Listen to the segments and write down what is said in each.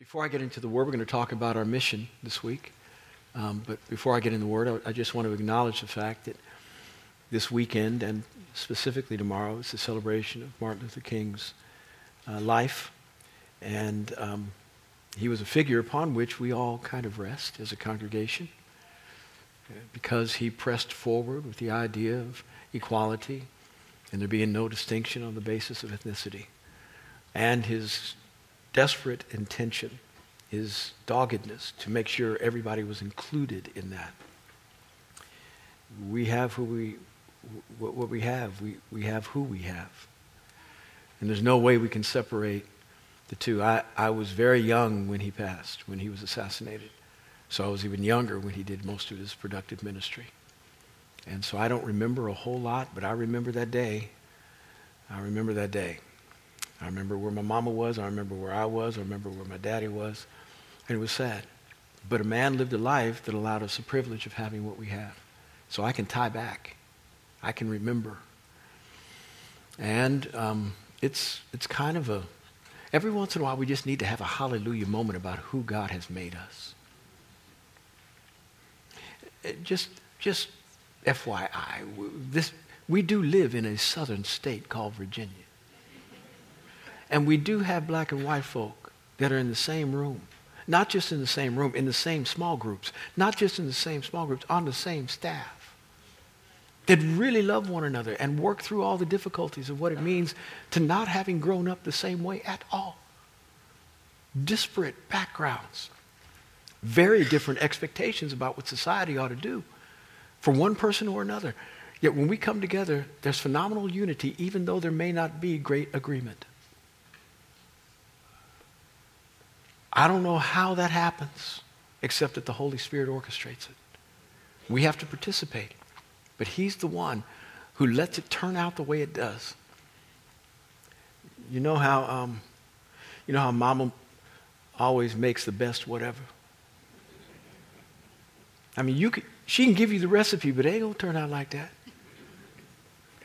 Before I get into the Word, we're going to talk about our mission this week. Um, but before I get in the Word, I, I, just want to acknowledge the fact that this weekend, and specifically tomorrow, is the celebration of Martin Luther King's uh, life. And um, he was a figure upon which we all kind of rest as a congregation uh, because he pressed forward with the idea of equality and there being no distinction on the basis of ethnicity. And his desperate intention, his doggedness to make sure everybody was included in that. We have who we, what we have. We, we have who we have. And there's no way we can separate the two. I, I was very young when he passed, when he was assassinated. So I was even younger when he did most of his productive ministry. And so I don't remember a whole lot, but I remember that day. I remember that day. I remember where my mama was. I remember where I was. I remember where my daddy was. And it was sad. But a man lived a life that allowed us the privilege of having what we have. So I can tie back. I can remember. And um, it's, it's kind of a, every once in a while we just need to have a hallelujah moment about who God has made us. It just, just FYI, this, we do live in a southern state called Virginia. And we do have black and white folk that are in the same room. Not just in the same room, in the same small groups. Not just in the same small groups, on the same staff. That really love one another and work through all the difficulties of what it means to not having grown up the same way at all. Disparate backgrounds. Very different expectations about what society ought to do for one person or another. Yet when we come together, there's phenomenal unity, even though there may not be great agreement. I don't know how that happens, except that the Holy Spirit orchestrates it. We have to participate. But He's the one who lets it turn out the way it does. You know how, um, you know how mama always makes the best whatever? I mean, you could, she can give you the recipe, but it ain't to turn out like that.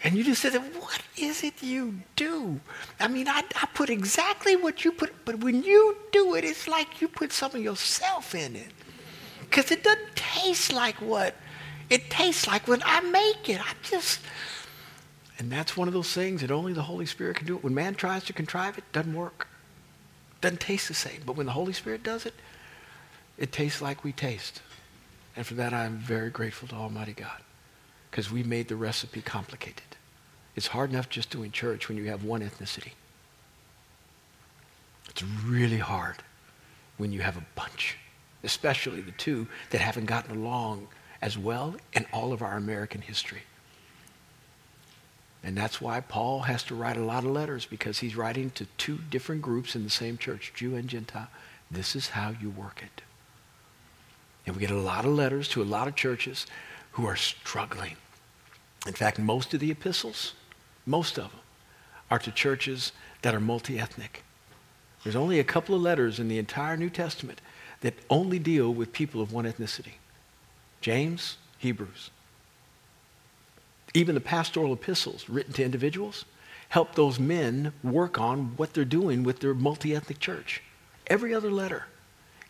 And you just said, what is it you do? I mean, I, I put exactly what you put, but when you do it, it's like you put some of yourself in it. Because it doesn't taste like what it tastes like when I make it. I just, and that's one of those things that only the Holy Spirit can do. It. When man tries to contrive it, doesn't work. Doesn't taste the same. But when the Holy Spirit does it, it tastes like we taste. And for that, I'm very grateful to Almighty God because we made the recipe complicated. It's hard enough just doing church when you have one ethnicity. It's really hard when you have a bunch, especially the two that haven't gotten along as well in all of our American history. And that's why Paul has to write a lot of letters because he's writing to two different groups in the same church, Jew and Gentile. This is how you work it. And we get a lot of letters to a lot of churches who are struggling. In fact, most of the epistles most of them are to churches that are multi ethnic. There's only a couple of letters in the entire New Testament that only deal with people of one ethnicity James, Hebrews. Even the pastoral epistles written to individuals help those men work on what they're doing with their multi ethnic church. Every other letter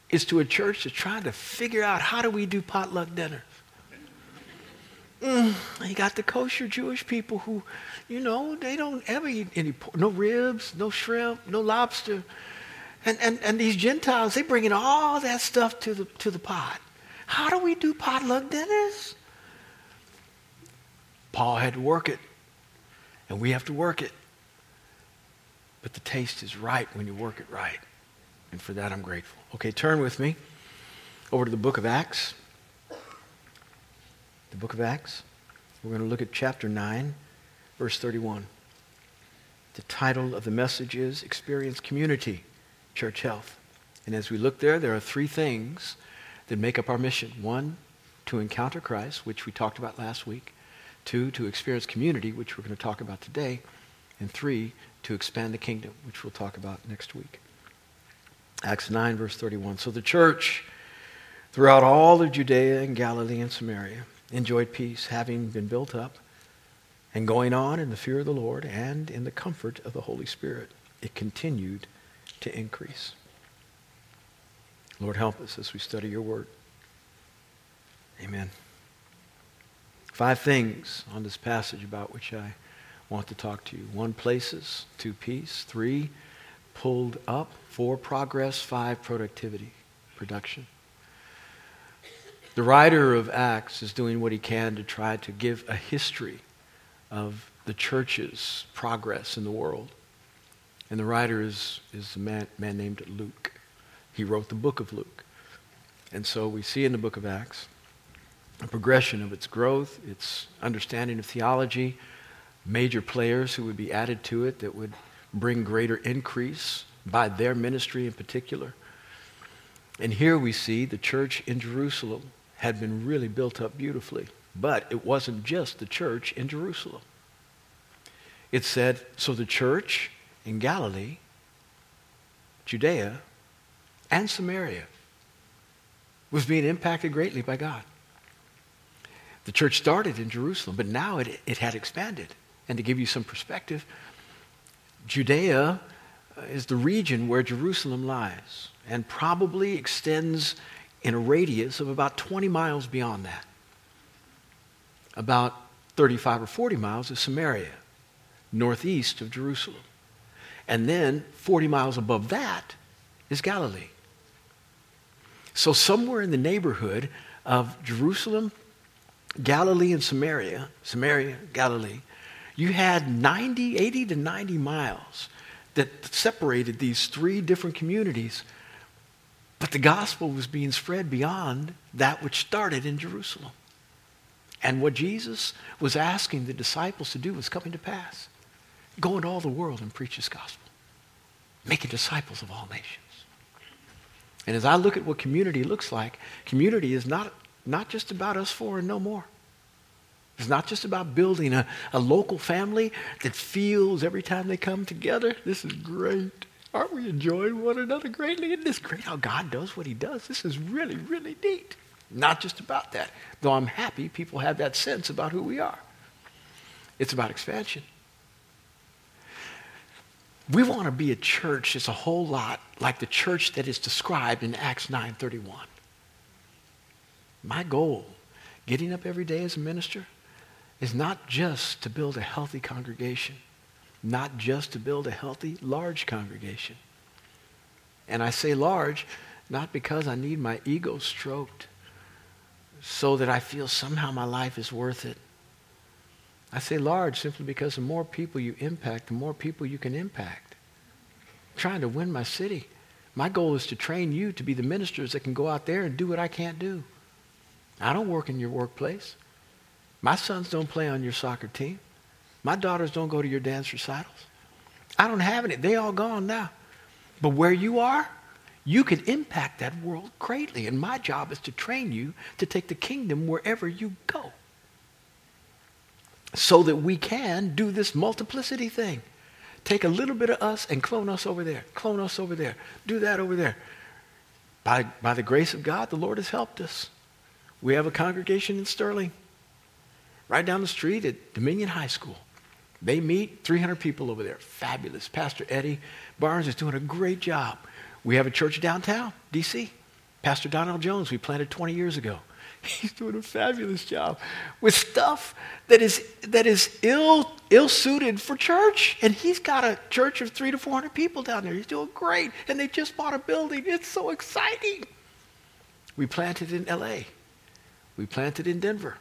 is to a church that's trying to figure out how do we do potluck dinners. Mm, you got the kosher Jewish people who, you know, they don't ever eat any no ribs, no shrimp, no lobster. And, and, and these Gentiles, they bring in all that stuff to the, to the pot. How do we do potluck dinners? Paul had to work it, and we have to work it. But the taste is right when you work it right. And for that, I'm grateful. Okay, turn with me over to the book of Acts the book of Acts. We're going to look at chapter 9, verse 31. The title of the message is Experience Community, Church Health. And as we look there, there are three things that make up our mission. One, to encounter Christ, which we talked about last week. Two, to experience community, which we're going to talk about today. And three, to expand the kingdom, which we'll talk about next week. Acts 9, verse 31. So the church, throughout all of Judea and Galilee and Samaria, enjoyed peace, having been built up and going on in the fear of the Lord and in the comfort of the Holy Spirit. It continued to increase. Lord, help us as we study your word. Amen. Five things on this passage about which I want to talk to you. One, places. Two, peace. Three, pulled up. Four, progress. Five, productivity, production. The writer of Acts is doing what he can to try to give a history of the church's progress in the world. And the writer is, is a man, man named Luke. He wrote the book of Luke. And so we see in the book of Acts a progression of its growth, its understanding of theology, major players who would be added to it that would bring greater increase by their ministry in particular. And here we see the church in Jerusalem had been really built up beautifully. But it wasn't just the church in Jerusalem. It said, so the church in Galilee, Judea, and Samaria was being impacted greatly by God. The church started in Jerusalem, but now it, it had expanded. And to give you some perspective, Judea uh, is the region where Jerusalem lies and probably extends in a radius of about 20 miles beyond that. About 35 or 40 miles is Samaria, northeast of Jerusalem. And then 40 miles above that is Galilee. So, somewhere in the neighborhood of Jerusalem, Galilee, and Samaria, Samaria, Galilee, you had 90, 80 to 90 miles that separated these three different communities but the gospel was being spread beyond that which started in Jerusalem. And what Jesus was asking the disciples to do was coming to pass. Go into all the world and preach his gospel, making disciples of all nations. And as I look at what community looks like, community is not, not just about us four and no more. It's not just about building a, a local family that feels every time they come together, this is great. Aren't we enjoying one another greatly? Isn't this great how God does what he does? This is really, really neat. Not just about that, though I'm happy people have that sense about who we are. It's about expansion. We want to be a church that's a whole lot like the church that is described in Acts 9:31. My goal, getting up every day as a minister, is not just to build a healthy congregation not just to build a healthy, large congregation. And I say large not because I need my ego stroked so that I feel somehow my life is worth it. I say large simply because the more people you impact, the more people you can impact. I'm trying to win my city. My goal is to train you to be the ministers that can go out there and do what I can't do. I don't work in your workplace. My sons don't play on your soccer team. My daughters don't go to your dance recitals. I don't have any. They all gone now. But where you are, you can impact that world greatly. And my job is to train you to take the kingdom wherever you go. So that we can do this multiplicity thing. Take a little bit of us and clone us over there, clone us over there, do that over there. By, by the grace of God, the Lord has helped us. We have a congregation in Sterling, right down the street at Dominion High School. They meet 300 people over there. Fabulous. Pastor Eddie Barnes is doing a great job. We have a church downtown, D.C. Pastor Donald Jones, we planted 20 years ago. He's doing a fabulous job with stuff that is, that is ill, ill-suited for church. And he's got a church of three to 400 people down there. He's doing great. And they just bought a building. It's so exciting. We planted in L.A. We planted in Denver.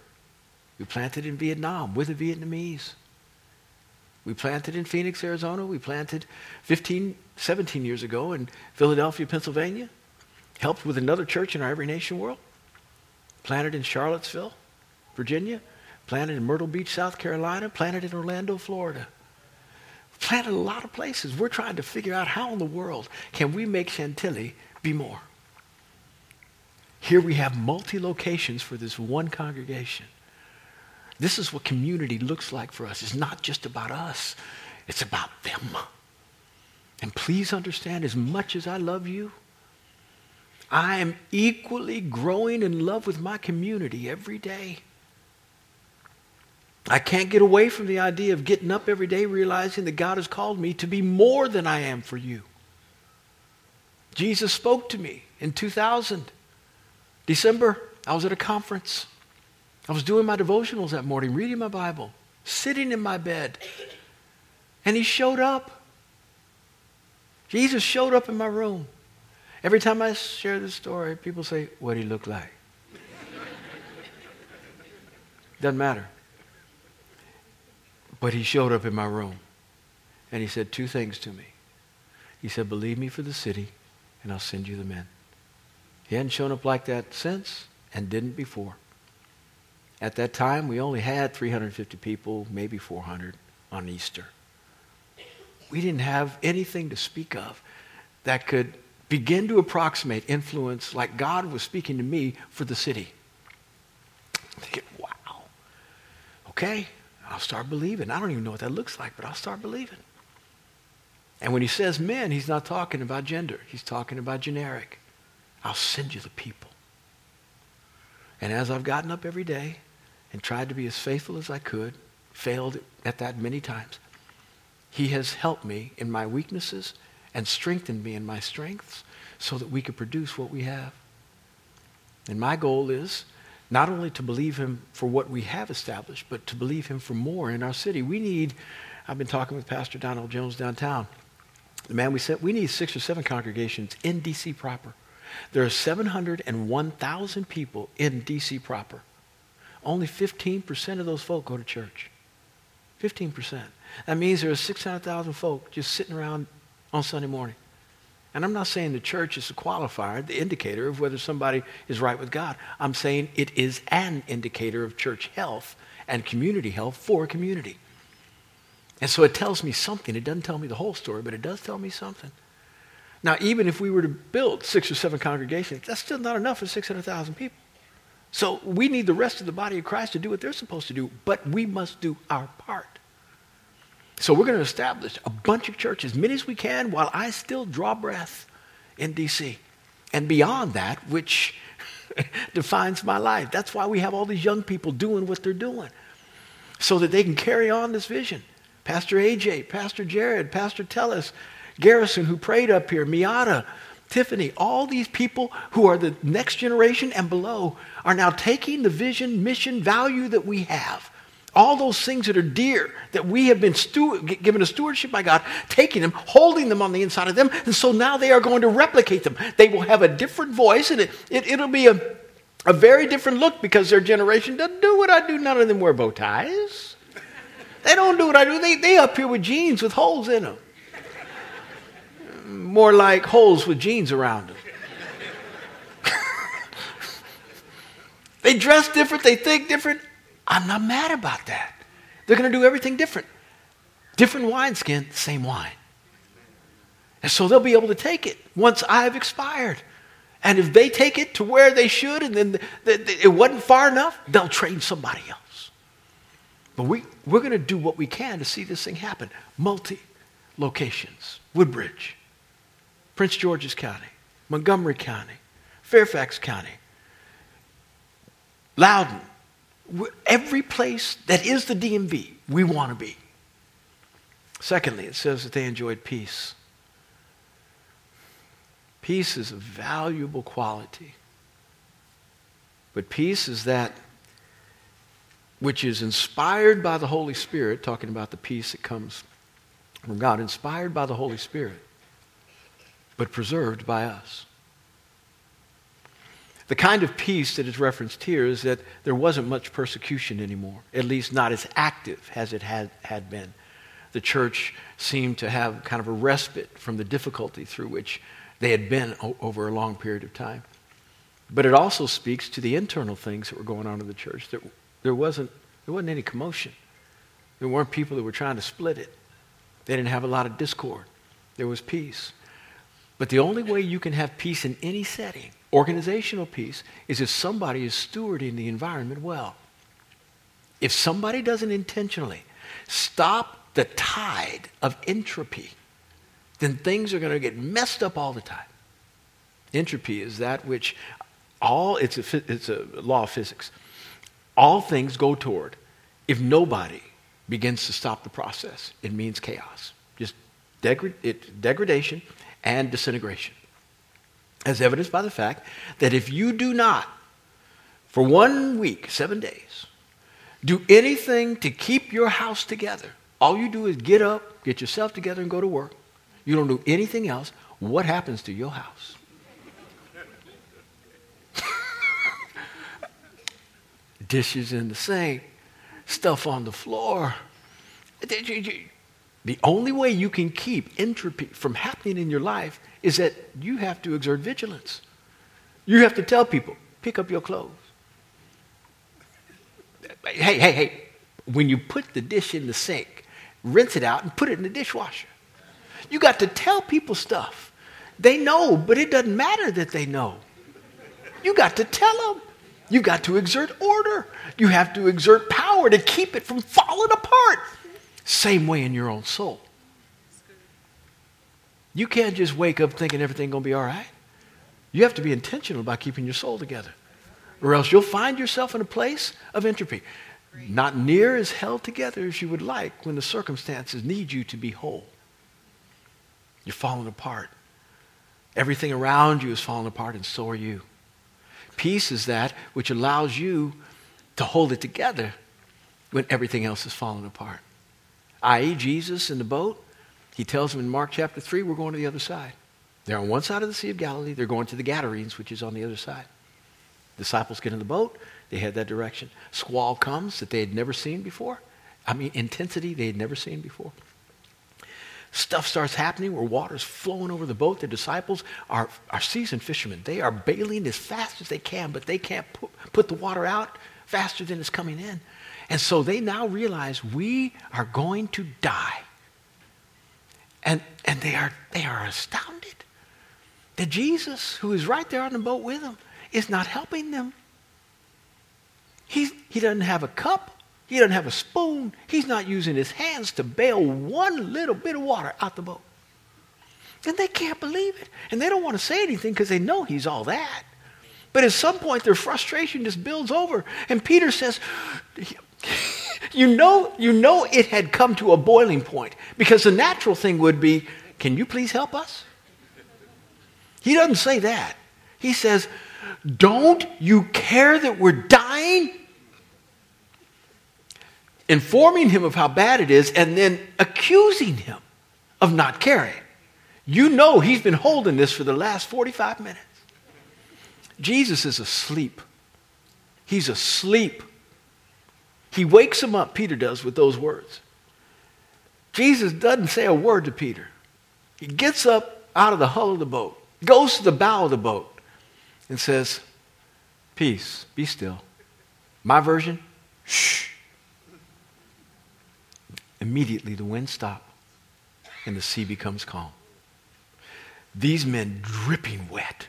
We planted in Vietnam with the Vietnamese. We planted in Phoenix, Arizona. We planted 15, 17 years ago in Philadelphia, Pennsylvania. Helped with another church in our Every Nation world. Planted in Charlottesville, Virginia. Planted in Myrtle Beach, South Carolina. Planted in Orlando, Florida. Planted a lot of places. We're trying to figure out how in the world can we make Chantilly be more. Here we have multi locations for this one congregation. This is what community looks like for us. It's not just about us, it's about them. And please understand, as much as I love you, I am equally growing in love with my community every day. I can't get away from the idea of getting up every day realizing that God has called me to be more than I am for you. Jesus spoke to me in 2000. December, I was at a conference. I was doing my devotionals that morning, reading my Bible, sitting in my bed. And he showed up. Jesus showed up in my room. Every time I share this story, people say, What he look like? Doesn't matter. But he showed up in my room. And he said two things to me. He said, Believe me for the city, and I'll send you the men. He hadn't shown up like that since and didn't before. At that time, we only had 350 people, maybe 400 on Easter. We didn't have anything to speak of that could begin to approximate influence like God was speaking to me for the city. I'm thinking, wow. Okay, I'll start believing. I don't even know what that looks like, but I'll start believing. And when he says men, he's not talking about gender. He's talking about generic. I'll send you the people. And as I've gotten up every day and tried to be as faithful as I could, failed at that many times, he has helped me in my weaknesses and strengthened me in my strengths so that we could produce what we have. And my goal is not only to believe him for what we have established, but to believe him for more in our city. We need, I've been talking with Pastor Donald Jones downtown. The man we said, we need six or seven congregations in D.C. proper. There are 701,000 people in D.C. proper. Only 15% of those folk go to church. 15%. That means there are 600,000 folk just sitting around on Sunday morning. And I'm not saying the church is a qualifier, the indicator of whether somebody is right with God. I'm saying it is an indicator of church health and community health for a community. And so it tells me something. It doesn't tell me the whole story, but it does tell me something. Now, even if we were to build six or seven congregations, that's still not enough for 600,000 people. So we need the rest of the body of Christ to do what they're supposed to do, but we must do our part. So we're going to establish a bunch of churches, many as we can, while I still draw breath in D.C. And beyond that, which defines my life. That's why we have all these young people doing what they're doing, so that they can carry on this vision. Pastor AJ, Pastor Jared, Pastor Tellis, Garrison, who prayed up here, Miata, Tiffany, all these people who are the next generation and below are now taking the vision, mission, value that we have all those things that are dear, that we have been given a stewardship by God, taking them, holding them on the inside of them, and so now they are going to replicate them. They will have a different voice, and it, it, it'll be a, a very different look because their generation doesn't do what I do. None of them wear bow ties. They don't do what I do. They, they up here with jeans with holes in them. More like holes with jeans around them. They dress different, they think different. I'm not mad about that. They're going to do everything different. Different wineskin, same wine. And so they'll be able to take it once I've expired. And if they take it to where they should and then it wasn't far enough, they'll train somebody else. But we, we're going to do what we can to see this thing happen. Multi locations Woodbridge, Prince George's County, Montgomery County, Fairfax County, Loudoun, every place that is the DMV, we want to be. Secondly, it says that they enjoyed peace. Peace is a valuable quality. But peace is that which is inspired by the Holy Spirit, talking about the peace that comes from God, inspired by the Holy Spirit, but preserved by us. The kind of peace that is referenced here is that there wasn't much persecution anymore, at least not as active as it had, had been. The church seemed to have kind of a respite from the difficulty through which they had been o- over a long period of time. But it also speaks to the internal things that were going on in the church. There, there, wasn't, there wasn't any commotion. There weren't people that were trying to split it. They didn't have a lot of discord. There was peace. But the only way you can have peace in any setting Organizational peace is if somebody is stewarding the environment well. If somebody doesn't intentionally stop the tide of entropy, then things are going to get messed up all the time. Entropy is that which all, it's a, it's a law of physics. All things go toward. If nobody begins to stop the process, it means chaos. Just degra- it, degradation and disintegration. As evidenced by the fact that if you do not, for one week, seven days, do anything to keep your house together, all you do is get up, get yourself together, and go to work. You don't do anything else. What happens to your house? Dishes in the sink, stuff on the floor. The only way you can keep entropy from happening in your life is that you have to exert vigilance. You have to tell people, pick up your clothes. Hey, hey, hey, when you put the dish in the sink, rinse it out and put it in the dishwasher. You got to tell people stuff. They know, but it doesn't matter that they know. You got to tell them. You got to exert order. You have to exert power to keep it from falling apart. Same way in your own soul. You can't just wake up thinking everything's going to be all right. You have to be intentional about keeping your soul together. Or else you'll find yourself in a place of entropy. Not near as held together as you would like when the circumstances need you to be whole. You're falling apart. Everything around you is falling apart, and so are you. Peace is that which allows you to hold it together when everything else is falling apart. I.e., Jesus in the boat, he tells them in Mark chapter 3, we're going to the other side. They're on one side of the Sea of Galilee. They're going to the Gadarenes, which is on the other side. Disciples get in the boat. They head that direction. Squall comes that they had never seen before. I mean, intensity they had never seen before. Stuff starts happening where water's flowing over the boat. The disciples are, are seasoned fishermen. They are bailing as fast as they can, but they can't put, put the water out faster than it's coming in. And so they now realize we are going to die. And, and they, are, they are astounded that Jesus, who is right there on the boat with them, is not helping them. He, he doesn't have a cup. He doesn't have a spoon. He's not using his hands to bail one little bit of water out the boat. And they can't believe it. And they don't want to say anything because they know he's all that. But at some point, their frustration just builds over. And Peter says, you know, you know it had come to a boiling point because the natural thing would be, can you please help us? He doesn't say that. He says, don't you care that we're dying? informing him of how bad it is, and then accusing him of not caring. You know he's been holding this for the last 45 minutes. Jesus is asleep. He's asleep. He wakes him up, Peter does, with those words. Jesus doesn't say a word to Peter. He gets up out of the hull of the boat, goes to the bow of the boat, and says, Peace, be still. My version, shh. Immediately the wind stops and the sea becomes calm. These men, dripping wet,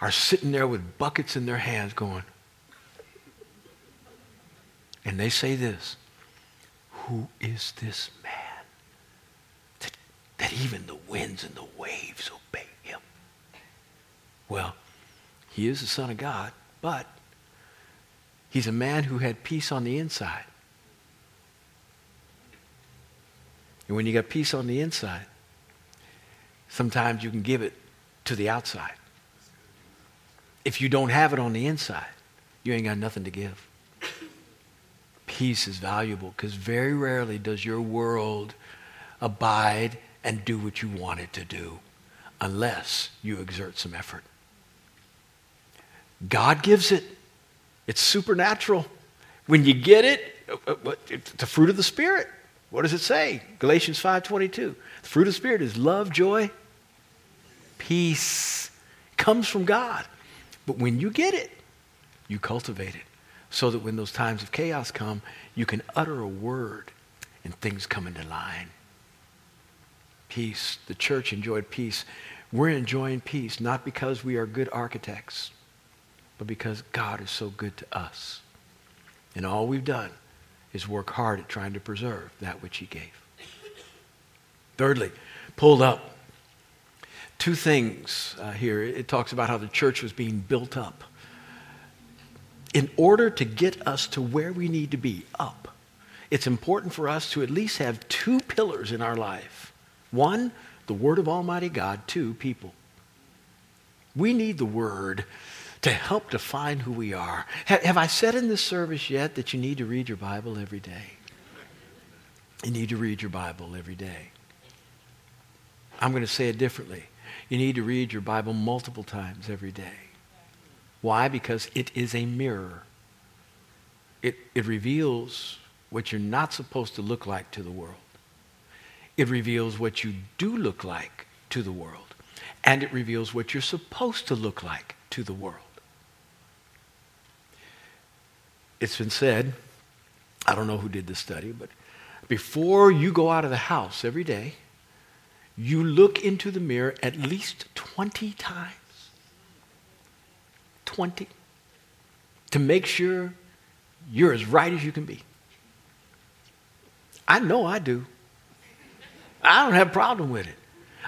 are sitting there with buckets in their hands going, and they say this Who is this man that, that even the winds and the waves obey him? Well, he is the Son of God, but he's a man who had peace on the inside. And when you got peace on the inside, sometimes you can give it to the outside. If you don't have it on the inside, you ain't got nothing to give. Peace is valuable because very rarely does your world abide and do what you want it to do unless you exert some effort. God gives it. It's supernatural. When you get it, uh, uh, it's the fruit of the Spirit. What does it say? Galatians 5:22. The fruit of the spirit is love, joy, peace. Comes from God. But when you get it, you cultivate it so that when those times of chaos come, you can utter a word and things come into line. Peace. The church enjoyed peace. We're enjoying peace not because we are good architects, but because God is so good to us. And all we've done is work hard at trying to preserve that which he gave. Thirdly, pulled up. Two things uh, here. It talks about how the church was being built up. In order to get us to where we need to be, up, it's important for us to at least have two pillars in our life. One, the Word of Almighty God. Two, people. We need the Word to help define who we are. Have, have I said in this service yet that you need to read your Bible every day? You need to read your Bible every day. I'm going to say it differently. You need to read your Bible multiple times every day. Why? Because it is a mirror. It, it reveals what you're not supposed to look like to the world. It reveals what you do look like to the world. And it reveals what you're supposed to look like to the world. It's been said, I don't know who did this study, but before you go out of the house every day, you look into the mirror at least 20 times. 20. To make sure you're as right as you can be. I know I do. I don't have a problem with it.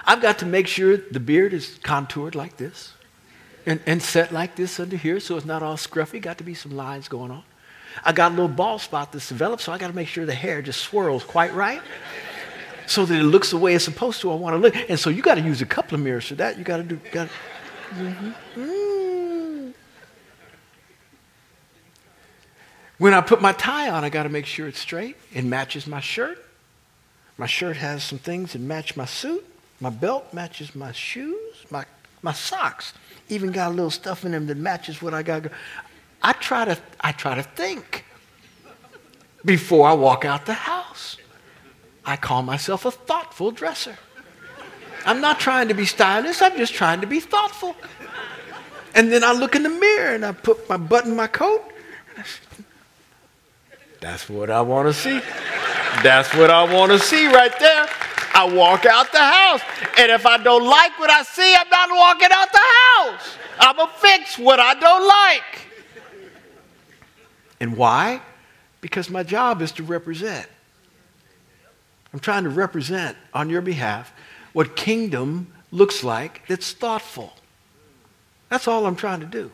I've got to make sure the beard is contoured like this and, and set like this under here so it's not all scruffy. Got to be some lines going on. I got a little bald spot that's developed, so I got to make sure the hair just swirls quite right so that it looks the way it's supposed to. I want to look. And so you got to use a couple of mirrors for that. You got to do. Got mm-hmm. mm. When I put my tie on, I got to make sure it's straight. It matches my shirt. My shirt has some things that match my suit. My belt matches my shoes. My, my socks even got a little stuff in them that matches what I got. I try to, I try to think before I walk out the house. I call myself a thoughtful dresser. I'm not trying to be stylish, I'm just trying to be thoughtful. And then I look in the mirror and I put my button in my coat. That's what I want to see. That's what I want to see right there. I walk out the house. And if I don't like what I see, I'm not walking out the house. I'm going to fix what I don't like. And why? Because my job is to represent. I'm trying to represent on your behalf what kingdom looks like that's thoughtful. That's all I'm trying to do.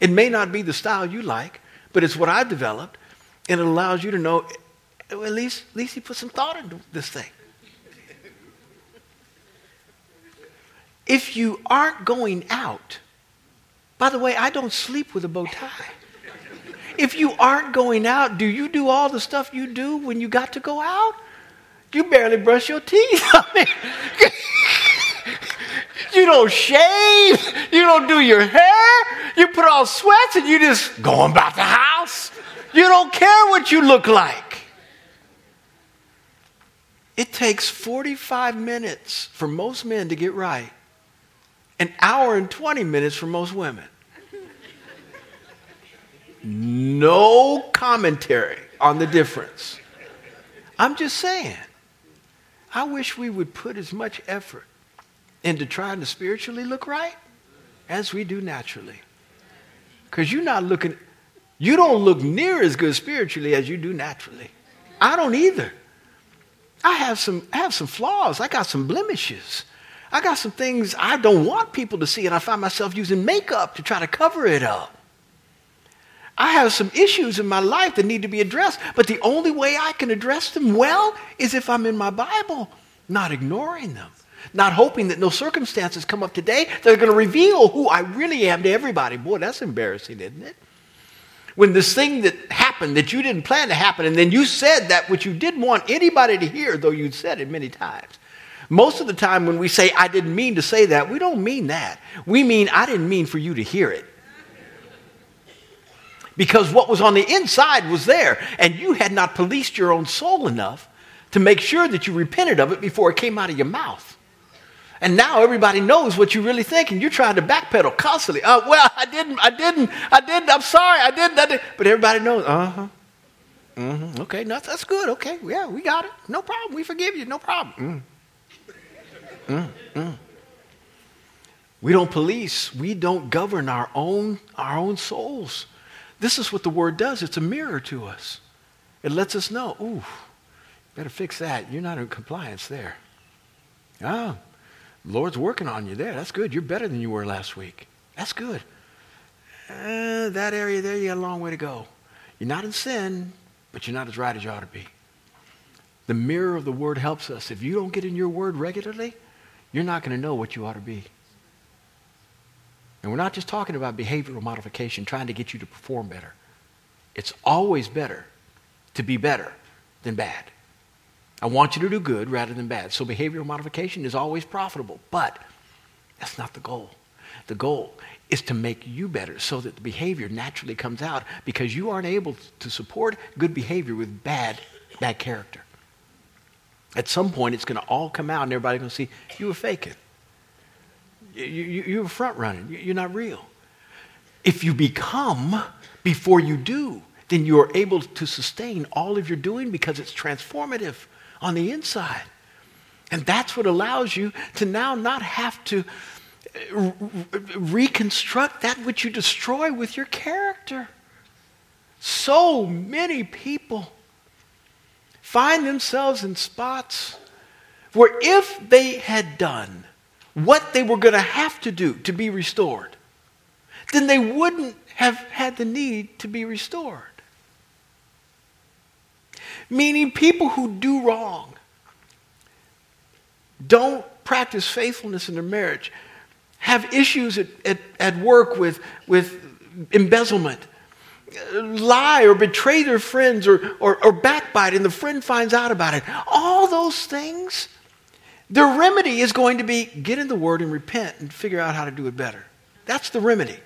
It may not be the style you like, but it's what I've developed, and it allows you to know at least, at least he put some thought into this thing. If you aren't going out, by the way, I don't sleep with a bow tie. If you aren't going out, do you do all the stuff you do when you got to go out? You barely brush your teeth. you don't shave. You don't do your hair. You put on sweats and you just going about the house. You don't care what you look like. It takes 45 minutes for most men to get right, an hour and 20 minutes for most women. No commentary on the difference. I'm just saying. I wish we would put as much effort into trying to spiritually look right as we do naturally. Because you're not looking, you don't look near as good spiritually as you do naturally. I don't either. I have some, I have some flaws. I got some blemishes. I got some things I don't want people to see, and I find myself using makeup to try to cover it up. I have some issues in my life that need to be addressed, but the only way I can address them well is if I'm in my Bible, not ignoring them, not hoping that no circumstances come up today that are going to reveal who I really am to everybody. Boy, that's embarrassing, isn't it? When this thing that happened that you didn't plan to happen, and then you said that which you didn't want anybody to hear, though you'd said it many times. Most of the time, when we say, I didn't mean to say that, we don't mean that. We mean, I didn't mean for you to hear it because what was on the inside was there, and you had not policed your own soul enough to make sure that you repented of it before it came out of your mouth. And now everybody knows what you really think, and you're trying to backpedal constantly. Oh, well, I didn't, I didn't, I didn't, I'm sorry, I didn't, I didn't. But everybody knows, uh huh. Mm-hmm. Okay, no, that's good. Okay, yeah, we got it. No problem. We forgive you. No problem. Mm. Mm, mm. We don't police. We don't govern our own our own souls. This is what the word does. It's a mirror to us. It lets us know, ooh, better fix that. You're not in compliance there. Ah, Lord's working on you there. That's good. You're better than you were last week. That's good. Uh, that area there, you got a long way to go. You're not in sin, but you're not as right as you ought to be. The mirror of the word helps us. If you don't get in your word regularly, you're not going to know what you ought to be. And we're not just talking about behavioral modification, trying to get you to perform better. It's always better to be better than bad. I want you to do good rather than bad. So behavioral modification is always profitable, but that's not the goal. The goal is to make you better so that the behavior naturally comes out because you aren't able to support good behavior with bad, bad character. At some point, it's going to all come out and everybody's going to see you were faking. You, you, you were front running. You're not real. If you become before you do, then you are able to sustain all of your doing because it's transformative on the inside. And that's what allows you to now not have to uh, reconstruct that which you destroy with your character. So many people find themselves in spots where if they had done what they were going to have to do to be restored, then they wouldn't have had the need to be restored. Meaning, people who do wrong don't practice faithfulness in their marriage, have issues at, at, at work with, with embezzlement, lie or betray their friends or, or, or backbite, and the friend finds out about it. All those things, their remedy is going to be get in the Word and repent and figure out how to do it better. That's the remedy.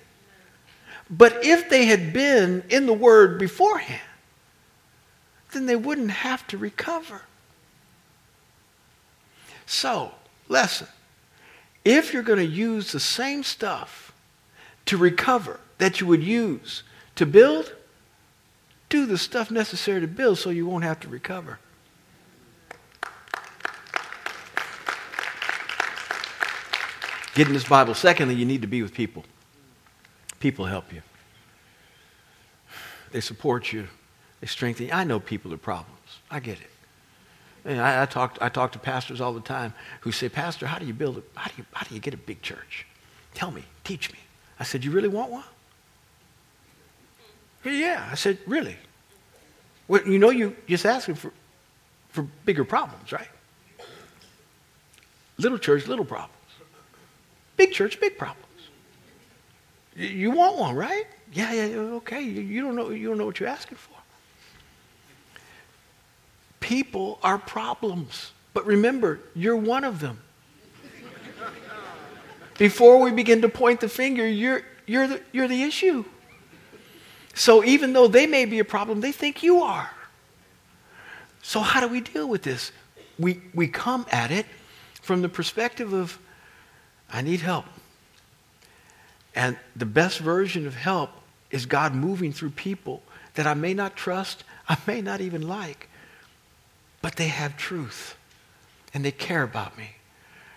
But if they had been in the Word beforehand, then they wouldn't have to recover. So, lesson. If you're going to use the same stuff to recover that you would use to build, do the stuff necessary to build so you won't have to recover. Get in this Bible. Secondly, you need to be with people. People help you. They support you. They strengthen you. I know people are problems. I get it. And I, I, talk, I talk to pastors all the time who say, Pastor, how do you build a, how do you, how do you get a big church? Tell me, teach me. I said, you really want one? Yeah. I said, really? Well, you know, you just asking for, for bigger problems, right? Little church, little problems. Big church, big problems. You want one, right? Yeah, yeah, okay. You don't know, you don't know what you're asking for. People are problems. But remember, you're one of them. Before we begin to point the finger, you're, you're, the, you're the issue. So even though they may be a problem, they think you are. So how do we deal with this? We, we come at it from the perspective of, I need help. And the best version of help is God moving through people that I may not trust, I may not even like, but they have truth and they care about me.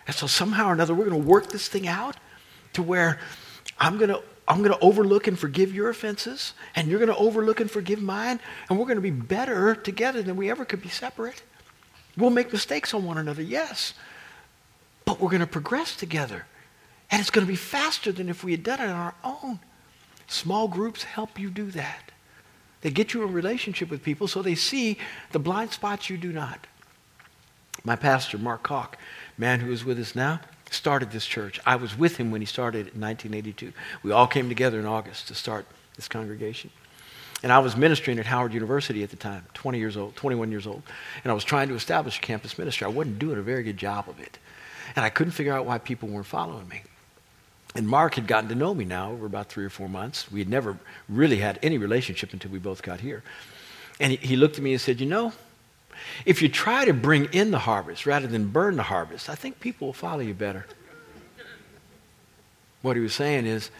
And so somehow or another, we're going to work this thing out to where I'm going to I'm going to overlook and forgive your offenses, and you're going to overlook and forgive mine, and we're going to be better together than we ever could be separate. We'll make mistakes on one another, yes, but we're going to progress together. And it's going to be faster than if we had done it on our own. Small groups help you do that. They get you a relationship with people so they see the blind spots you do not. My pastor, Mark Koch, man who is with us now, started this church. I was with him when he started in 1982. We all came together in August to start this congregation. And I was ministering at Howard University at the time, 20 years old, 21 years old. And I was trying to establish a campus ministry. I wasn't doing a very good job of it. And I couldn't figure out why people weren't following me. And Mark had gotten to know me now over about three or four months. We had never really had any relationship until we both got here. And he, he looked at me and said, You know, if you try to bring in the harvest rather than burn the harvest, I think people will follow you better. What he was saying is,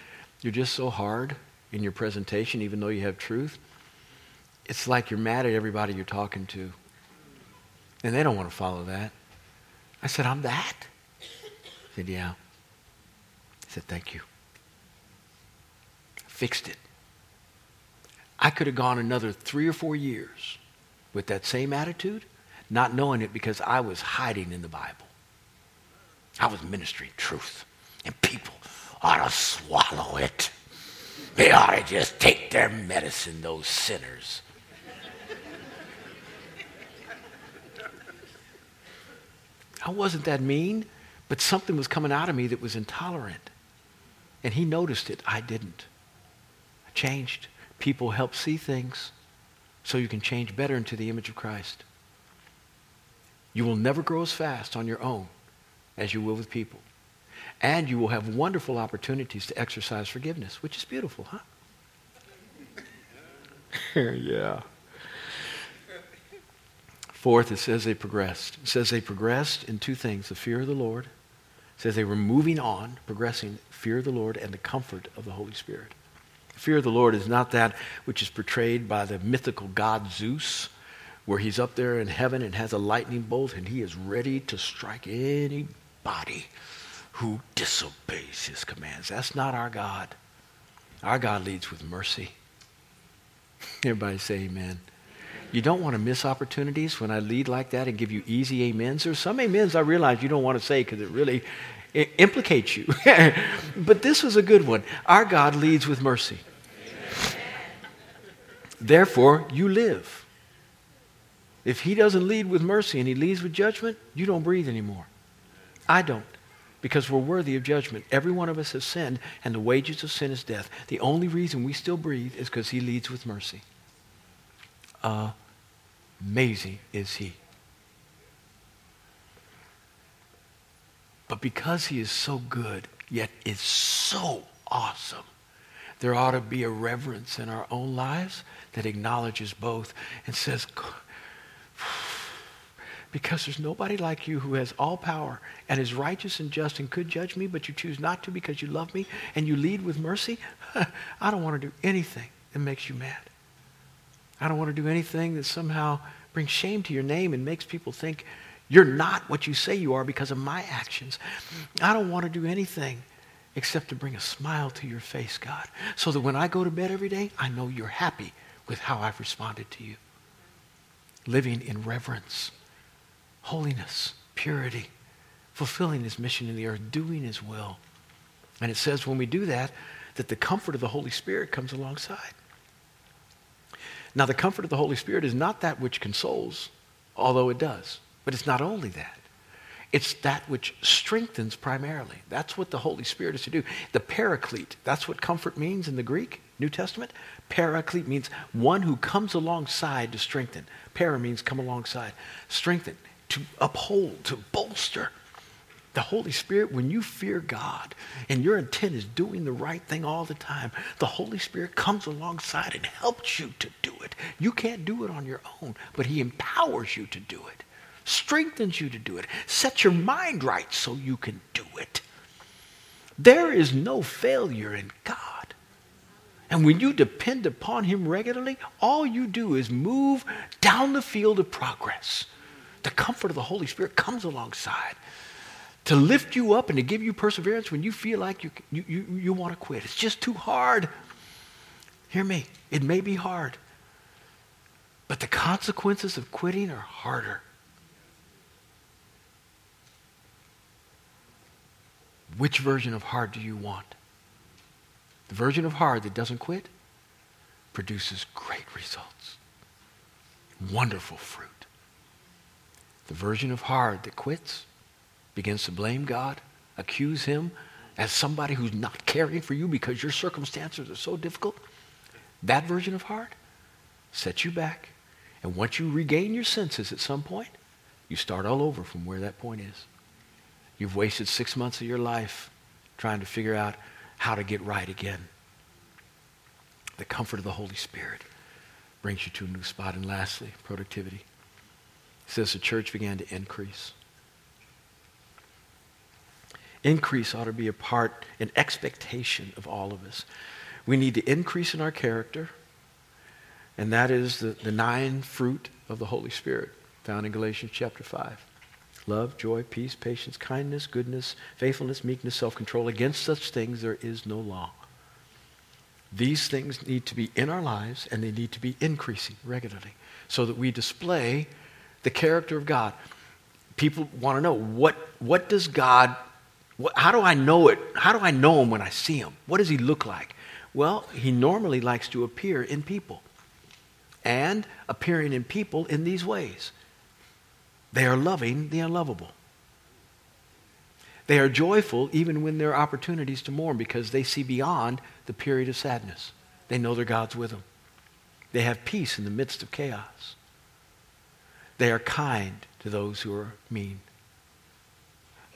you're just so hard in your presentation, even though you have truth. It's like you're mad at everybody you're talking to. And they don't want to follow that. I said, I'm that. He said, Yeah said, Thank you. Fixed it. I could have gone another three or four years with that same attitude, not knowing it because I was hiding in the Bible. I was ministering truth. And people ought to swallow it. They ought to just take their medicine, those sinners. I wasn't that mean, but something was coming out of me that was intolerant. And he noticed it. I didn't. I changed. People help see things so you can change better into the image of Christ. You will never grow as fast on your own as you will with people. And you will have wonderful opportunities to exercise forgiveness, which is beautiful, huh? yeah. Fourth, it says they progressed. It says they progressed in two things the fear of the Lord. Says they were moving on, progressing, fear of the Lord and the comfort of the Holy Spirit. Fear of the Lord is not that which is portrayed by the mythical god Zeus, where he's up there in heaven and has a lightning bolt and he is ready to strike anybody who disobeys his commands. That's not our God. Our God leads with mercy. Everybody say amen. You don't want to miss opportunities when I lead like that and give you easy amens. There's some amens I realize you don't want to say because it really it implicates you. but this was a good one. Our God leads with mercy. Therefore, you live. If he doesn't lead with mercy and he leads with judgment, you don't breathe anymore. I don't because we're worthy of judgment. Every one of us has sinned, and the wages of sin is death. The only reason we still breathe is because he leads with mercy. Amazing is he. But because he is so good, yet is so awesome, there ought to be a reverence in our own lives that acknowledges both and says, because there's nobody like you who has all power and is righteous and just and could judge me, but you choose not to because you love me and you lead with mercy. I don't want to do anything that makes you mad. I don't want to do anything that somehow brings shame to your name and makes people think you're not what you say you are because of my actions. I don't want to do anything except to bring a smile to your face, God, so that when I go to bed every day, I know you're happy with how I've responded to you. Living in reverence holiness, purity, fulfilling his mission in the earth, doing his will. And it says when we do that, that the comfort of the Holy Spirit comes alongside. Now, the comfort of the Holy Spirit is not that which consoles, although it does. But it's not only that. It's that which strengthens primarily. That's what the Holy Spirit is to do. The paraclete, that's what comfort means in the Greek, New Testament. Paraclete means one who comes alongside to strengthen. Para means come alongside. Strengthen to uphold, to bolster. The Holy Spirit, when you fear God and your intent is doing the right thing all the time, the Holy Spirit comes alongside and helps you to do it. You can't do it on your own, but He empowers you to do it, strengthens you to do it, sets your mind right so you can do it. There is no failure in God. And when you depend upon Him regularly, all you do is move down the field of progress the comfort of the Holy Spirit comes alongside to lift you up and to give you perseverance when you feel like you, you, you, you want to quit. It's just too hard. Hear me. It may be hard. But the consequences of quitting are harder. Which version of hard do you want? The version of hard that doesn't quit produces great results, wonderful fruit. The version of hard that quits begins to blame God, accuse Him as somebody who's not caring for you because your circumstances are so difficult. That version of heart sets you back. And once you regain your senses at some point, you start all over from where that point is. You've wasted six months of your life trying to figure out how to get right again. The comfort of the Holy Spirit brings you to a new spot. And lastly, productivity. He says the church began to increase. Increase ought to be a part, an expectation of all of us. We need to increase in our character, and that is the, the nine fruit of the Holy Spirit found in Galatians chapter 5 love, joy, peace, patience, kindness, goodness, faithfulness, meekness, self control. Against such things there is no law. These things need to be in our lives and they need to be increasing regularly so that we display the character of God. People want to know what, what does God, how do I know it? How do I know him when I see him? What does he look like? Well, he normally likes to appear in people. And appearing in people in these ways they are loving the unlovable. They are joyful even when there are opportunities to mourn because they see beyond the period of sadness. They know their God's with them. They have peace in the midst of chaos. They are kind to those who are mean.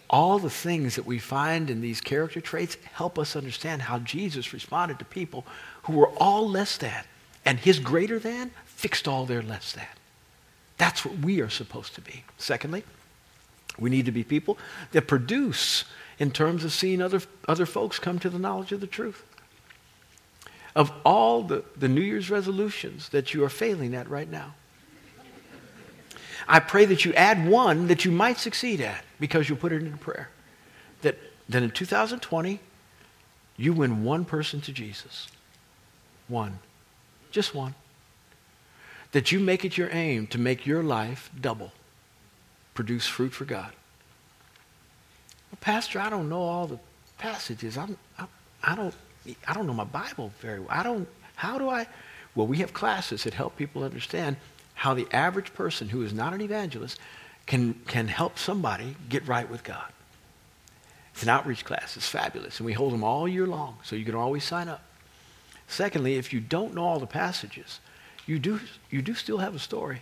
All the things that we find in these character traits help us understand how Jesus responded to people who were all less than, and his greater than fixed all their less than. That's what we are supposed to be. Secondly, we need to be people that produce in terms of seeing other, other folks come to the knowledge of the truth. Of all the, the New Year's resolutions that you are failing at right now, I pray that you add one that you might succeed at because you'll put it into prayer. That, that in 2020, you win one person to Jesus. One. Just one. That you make it your aim to make your life double produce fruit for God. Well, Pastor, I don't know all the passages. I'm, I, I, don't, I don't know my Bible very well. I don't, how do I? Well, we have classes that help people understand how the average person who is not an evangelist can, can help somebody get right with God. It's an outreach class. It's fabulous. And we hold them all year long, so you can always sign up. Secondly, if you don't know all the passages, you do, you do still have a story.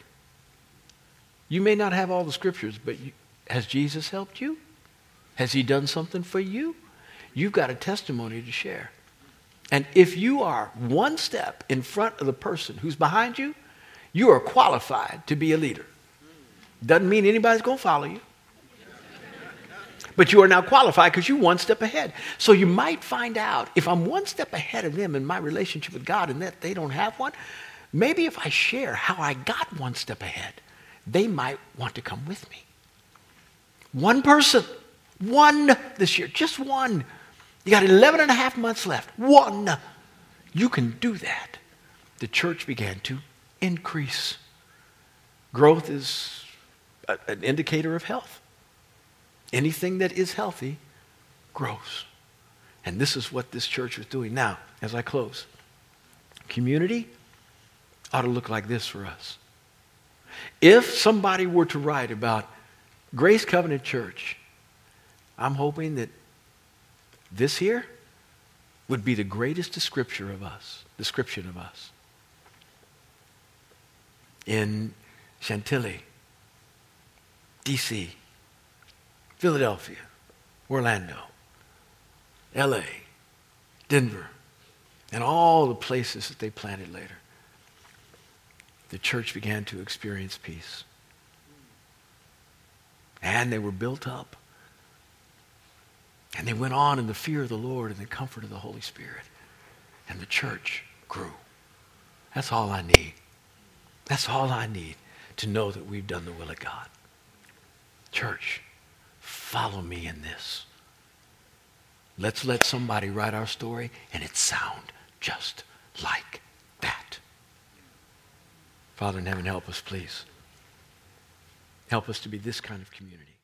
You may not have all the scriptures, but you, has Jesus helped you? Has he done something for you? You've got a testimony to share. And if you are one step in front of the person who's behind you, you are qualified to be a leader. Doesn't mean anybody's going to follow you. But you are now qualified because you're one step ahead. So you might find out if I'm one step ahead of them in my relationship with God and that they don't have one, maybe if I share how I got one step ahead, they might want to come with me. One person, one this year, just one. You got 11 and a half months left. One. You can do that. The church began to increase. Growth is a, an indicator of health. Anything that is healthy grows. And this is what this church is doing. Now, as I close, community ought to look like this for us. If somebody were to write about Grace Covenant Church, I'm hoping that this here would be the greatest description of us, description of us. In Chantilly, D.C., Philadelphia, Orlando, L.A., Denver, and all the places that they planted later the church began to experience peace. And they were built up. And they went on in the fear of the Lord and the comfort of the Holy Spirit. And the church grew. That's all I need. That's all I need to know that we've done the will of God. Church, follow me in this. Let's let somebody write our story and it sound just like that. Father in heaven, help us, please. Help us to be this kind of community.